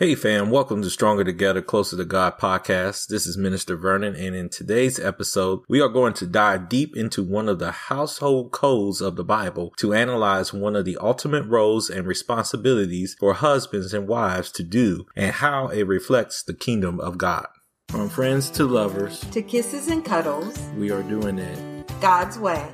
Hey fam, welcome to Stronger Together, Closer to God podcast. This is Minister Vernon, and in today's episode, we are going to dive deep into one of the household codes of the Bible to analyze one of the ultimate roles and responsibilities for husbands and wives to do and how it reflects the kingdom of God. From friends to lovers, to kisses and cuddles, we are doing it God's way.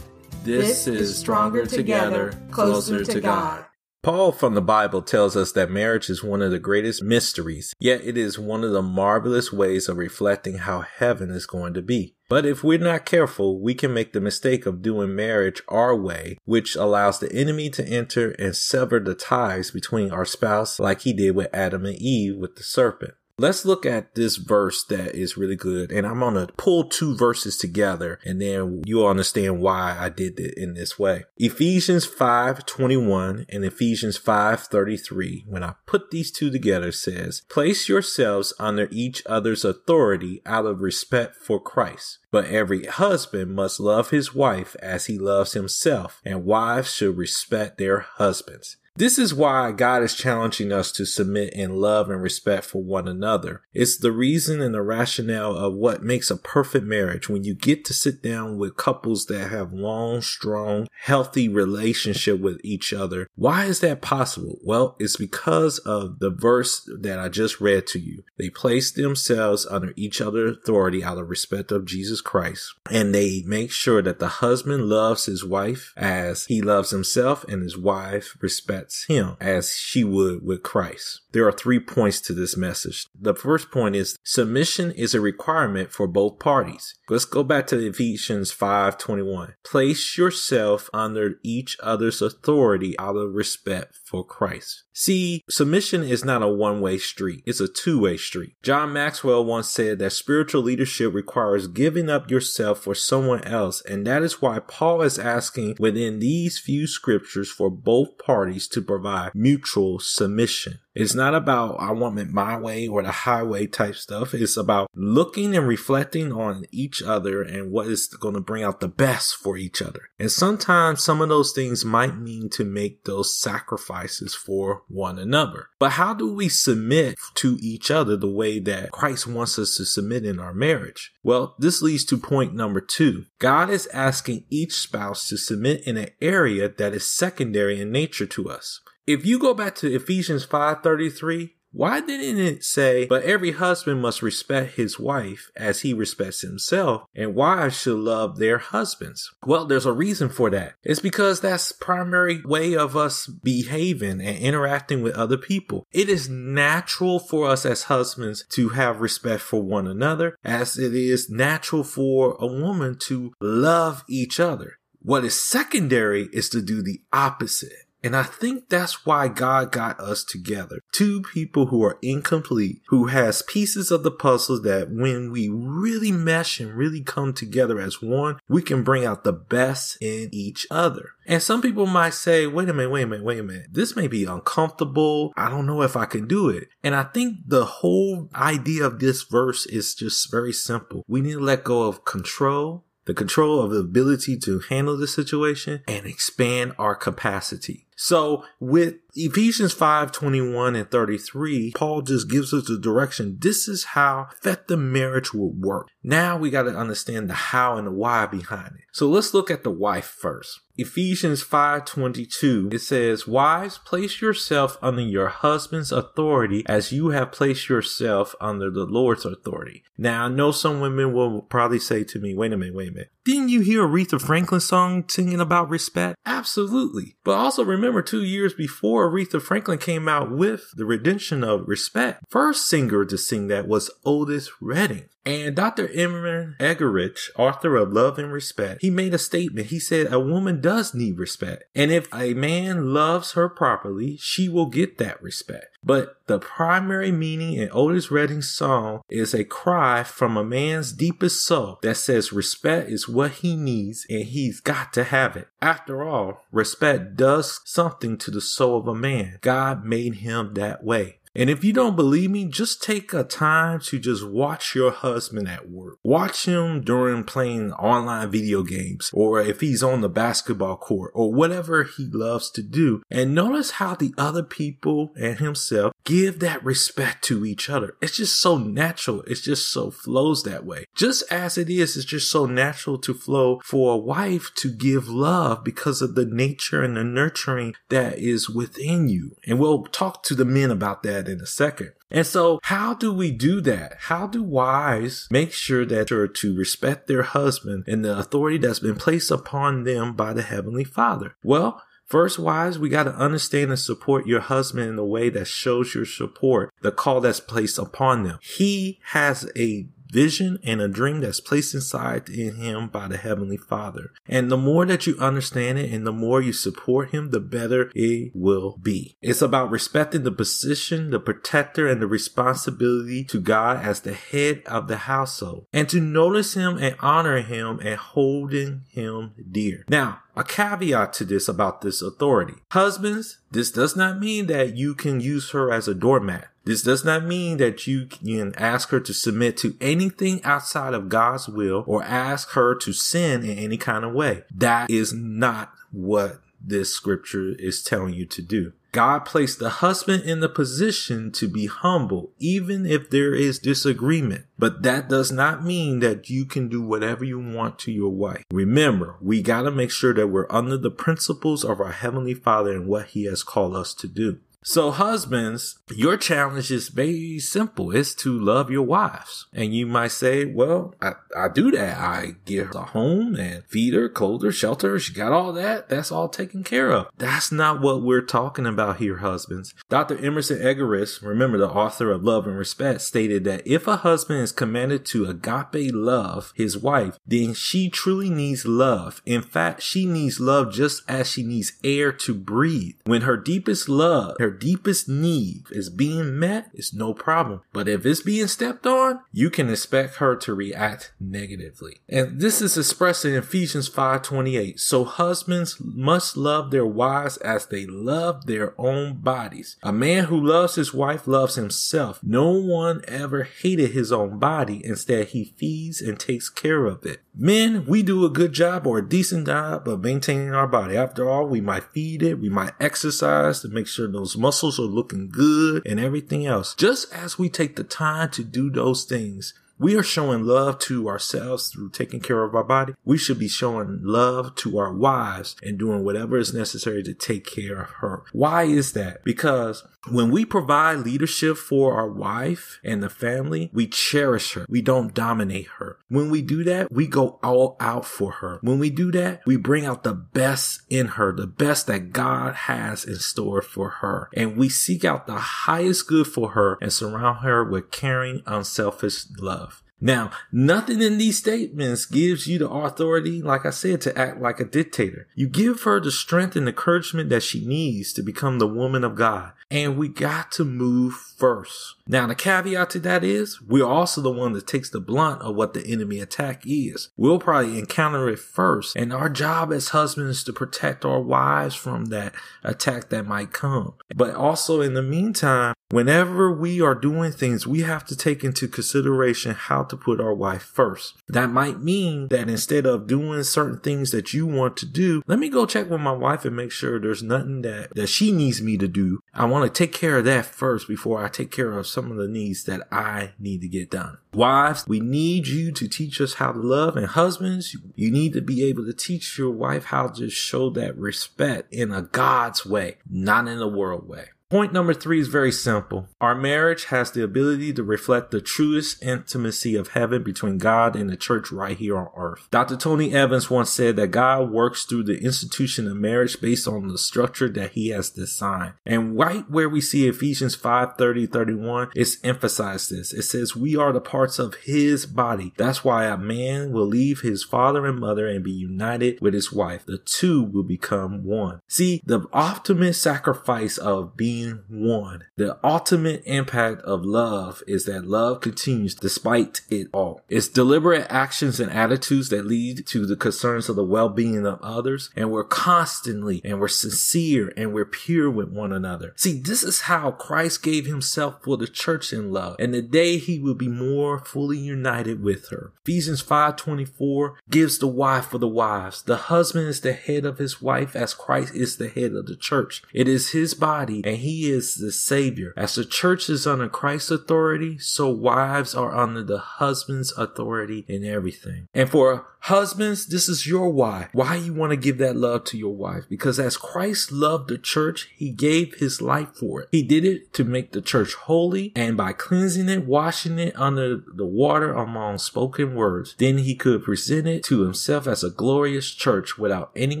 This, this is Stronger Together, Closer to God. Paul from the Bible tells us that marriage is one of the greatest mysteries, yet it is one of the marvelous ways of reflecting how heaven is going to be. But if we're not careful, we can make the mistake of doing marriage our way, which allows the enemy to enter and sever the ties between our spouse like he did with Adam and Eve with the serpent. Let's look at this verse that is really good. And I'm going to pull two verses together and then you'll understand why I did it in this way. Ephesians 5 21 and Ephesians 5 33. When I put these two together says, place yourselves under each other's authority out of respect for Christ. But every husband must love his wife as he loves himself, and wives should respect their husbands. This is why God is challenging us to submit in love and respect for one another. It's the reason and the rationale of what makes a perfect marriage when you get to sit down with couples that have long, strong, healthy relationship with each other. Why is that possible? Well, it's because of the verse that I just read to you. They place themselves under each other's authority out of respect of Jesus Christ. And they make sure that the husband loves his wife as he loves himself and his wife respects him as she would with Christ. There are three points to this message. The first point is submission is a requirement for both parties. Let's go back to Ephesians 5:21. Place yourself under each other's authority out of respect for Christ. See, submission is not a one-way street. It's a two-way street. John Maxwell once said that spiritual leadership requires giving up yourself for someone else, and that is why Paul is asking within these few scriptures for both parties to provide mutual submission. It's not about I want it my way or the highway type stuff. It's about looking and reflecting on each other and what is going to bring out the best for each other. And sometimes some of those things might mean to make those sacrifices for one another. But how do we submit to each other the way that Christ wants us to submit in our marriage? Well, this leads to point number two. God is asking each spouse to submit in an area that is secondary in nature to us. If you go back to Ephesians 5:33, why didn't it say, but every husband must respect his wife as he respects himself, and wives should love their husbands? Well, there's a reason for that. It's because that's primary way of us behaving and interacting with other people. It is natural for us as husbands to have respect for one another, as it is natural for a woman to love each other. What is secondary is to do the opposite. And I think that's why God got us together. Two people who are incomplete, who has pieces of the puzzle that when we really mesh and really come together as one, we can bring out the best in each other. And some people might say, wait a minute, wait a minute, wait a minute. This may be uncomfortable. I don't know if I can do it. And I think the whole idea of this verse is just very simple. We need to let go of control the control of the ability to handle the situation and expand our capacity. So with Ephesians 5, 21 and 33, Paul just gives us the direction. This is how effective marriage will work. Now we got to understand the how and the why behind it. So let's look at the wife first. Ephesians 5:22 it says wives place yourself under your husband's authority as you have placed yourself under the Lord's authority. Now I know some women will probably say to me, wait a minute, wait a minute. Didn't you hear Aretha Franklin song singing about respect? Absolutely. But also remember 2 years before Aretha Franklin came out with The Redemption of Respect, first singer to sing that was Otis Redding. And Dr. Emerson Eggerichs, author of Love and Respect, he made a statement. He said, A woman does need respect. And if a man loves her properly, she will get that respect. But the primary meaning in Otis Redding's song is a cry from a man's deepest soul that says respect is what he needs and he's got to have it. After all, respect does something to the soul of a man. God made him that way. And if you don't believe me, just take a time to just watch your husband at work. Watch him during playing online video games or if he's on the basketball court or whatever he loves to do. And notice how the other people and himself give that respect to each other. It's just so natural. It's just so flows that way. Just as it is, it's just so natural to flow for a wife to give love because of the nature and the nurturing that is within you. And we'll talk to the men about that in a second. And so how do we do that? How do wives make sure that they're to respect their husband and the authority that's been placed upon them by the Heavenly Father? Well, First, wives, we got to understand and support your husband in a way that shows your support, the call that's placed upon them. He has a vision and a dream that's placed inside in him by the Heavenly Father. And the more that you understand it and the more you support him, the better it will be. It's about respecting the position, the protector, and the responsibility to God as the head of the household and to notice him and honor him and holding him dear. Now, a caveat to this about this authority. Husbands, this does not mean that you can use her as a doormat. This does not mean that you can ask her to submit to anything outside of God's will or ask her to sin in any kind of way. That is not what this scripture is telling you to do. God placed the husband in the position to be humble, even if there is disagreement. But that does not mean that you can do whatever you want to your wife. Remember, we gotta make sure that we're under the principles of our Heavenly Father and what He has called us to do. So husbands, your challenge is very simple. It's to love your wives. And you might say, well, I, I do that. I give her a home and feed her, clothe her, shelter her. She got all that. That's all taken care of. That's not what we're talking about here, husbands. Dr. Emerson Eggerichs, remember the author of Love and Respect, stated that if a husband is commanded to agape love his wife, then she truly needs love. In fact, she needs love just as she needs air to breathe. When her deepest love, her deepest need is being met, it's no problem. But if it's being stepped on, you can expect her to react negatively. And this is expressed in Ephesians 5:28. So husbands must love their wives as they love their own bodies. A man who loves his wife loves himself. No one ever hated his own body. Instead, he feeds and takes care of it. Men, we do a good job or a decent job of maintaining our body. After all, we might feed it, we might exercise to make sure those muscles are looking good and everything else. Just as we take the time to do those things, we are showing love to ourselves through taking care of our body. We should be showing love to our wives and doing whatever is necessary to take care of her. Why is that? Because when we provide leadership for our wife and the family, we cherish her. We don't dominate her. When we do that, we go all out for her. When we do that, we bring out the best in her, the best that God has in store for her. And we seek out the highest good for her and surround her with caring, unselfish love. Now, nothing in these statements gives you the authority, like I said, to act like a dictator. You give her the strength and encouragement that she needs to become the woman of God. And we got to move first. Now, the caveat to that is we're also the one that takes the blunt of what the enemy attack is. We'll probably encounter it first. And our job as husbands is to protect our wives from that attack that might come. But also in the meantime, Whenever we are doing things, we have to take into consideration how to put our wife first. That might mean that instead of doing certain things that you want to do, let me go check with my wife and make sure there's nothing that, that she needs me to do. I want to take care of that first before I take care of some of the needs that I need to get done. Wives, we need you to teach us how to love and husbands, you need to be able to teach your wife how to show that respect in a God's way, not in a world way. Point number three is very simple. Our marriage has the ability to reflect the truest intimacy of heaven between God and the church right here on earth. Dr. Tony Evans once said that God works through the institution of marriage based on the structure that he has designed. And right where we see Ephesians 5 30 31, it's emphasized this. It says, We are the parts of his body. That's why a man will leave his father and mother and be united with his wife. The two will become one. See, the ultimate sacrifice of being being one. The ultimate impact of love is that love continues despite it all. It's deliberate actions and attitudes that lead to the concerns of the well-being of others. And we're constantly and we're sincere and we're pure with one another. See, this is how Christ gave himself for the church in love. And the day he will be more fully united with her. Ephesians 5:24 gives the wife for the wives. The husband is the head of his wife as Christ is the head of the church. It is his body and he is the savior. As the church is under Christ's authority, so wives are under the husband's authority in everything. And for husbands, this is your why. Why you want to give that love to your wife? Because as Christ loved the church, he gave his life for it. He did it to make the church holy and by cleansing it, washing it under the water among spoken words, then he could present it to himself as a glorious church without any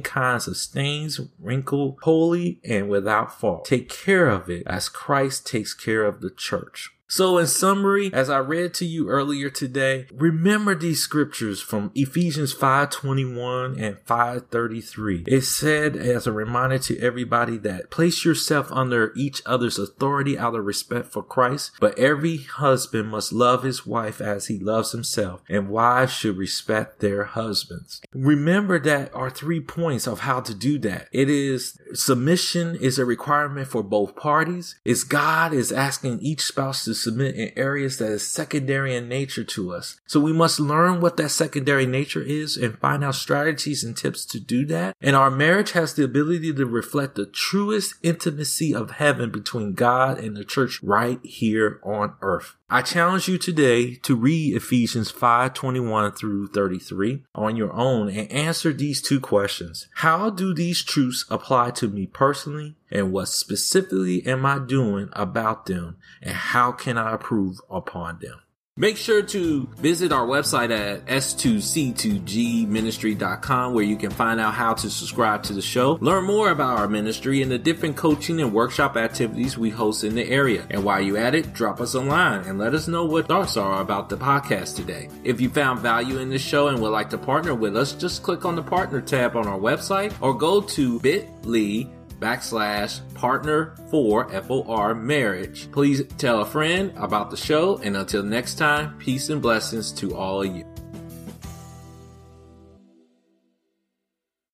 kinds of stains, wrinkle, holy and without fault. Take care of it as Christ takes care of the church. So in summary, as I read to you earlier today, remember these scriptures from Ephesians 5:21 and 5:33. It said as a reminder to everybody that place yourself under each other's authority out of respect for Christ, but every husband must love his wife as he loves himself, and wives should respect their husbands. Remember that are three points of how to do that. It is submission is a requirement for both parties. It's God is asking each spouse to submit in areas that is secondary in nature to us. So we must learn what that secondary nature is and find out strategies and tips to do that. And our marriage has the ability to reflect the truest intimacy of heaven between God and the church right here on earth. I challenge you today to read Ephesians 5:21 through 33 on your own and answer these two questions. How do these truths apply to me personally and what specifically am I doing about them and how can I improve upon them? Make sure to visit our website at s2c2gministry.com where you can find out how to subscribe to the show, learn more about our ministry and the different coaching and workshop activities we host in the area. And while you're at it, drop us a line and let us know what thoughts are about the podcast today. If you found value in this show and would like to partner with us, just click on the partner tab on our website or go to bit.ly backslash partner for FOR marriage. Please tell a friend about the show and until next time, peace and blessings to all of you.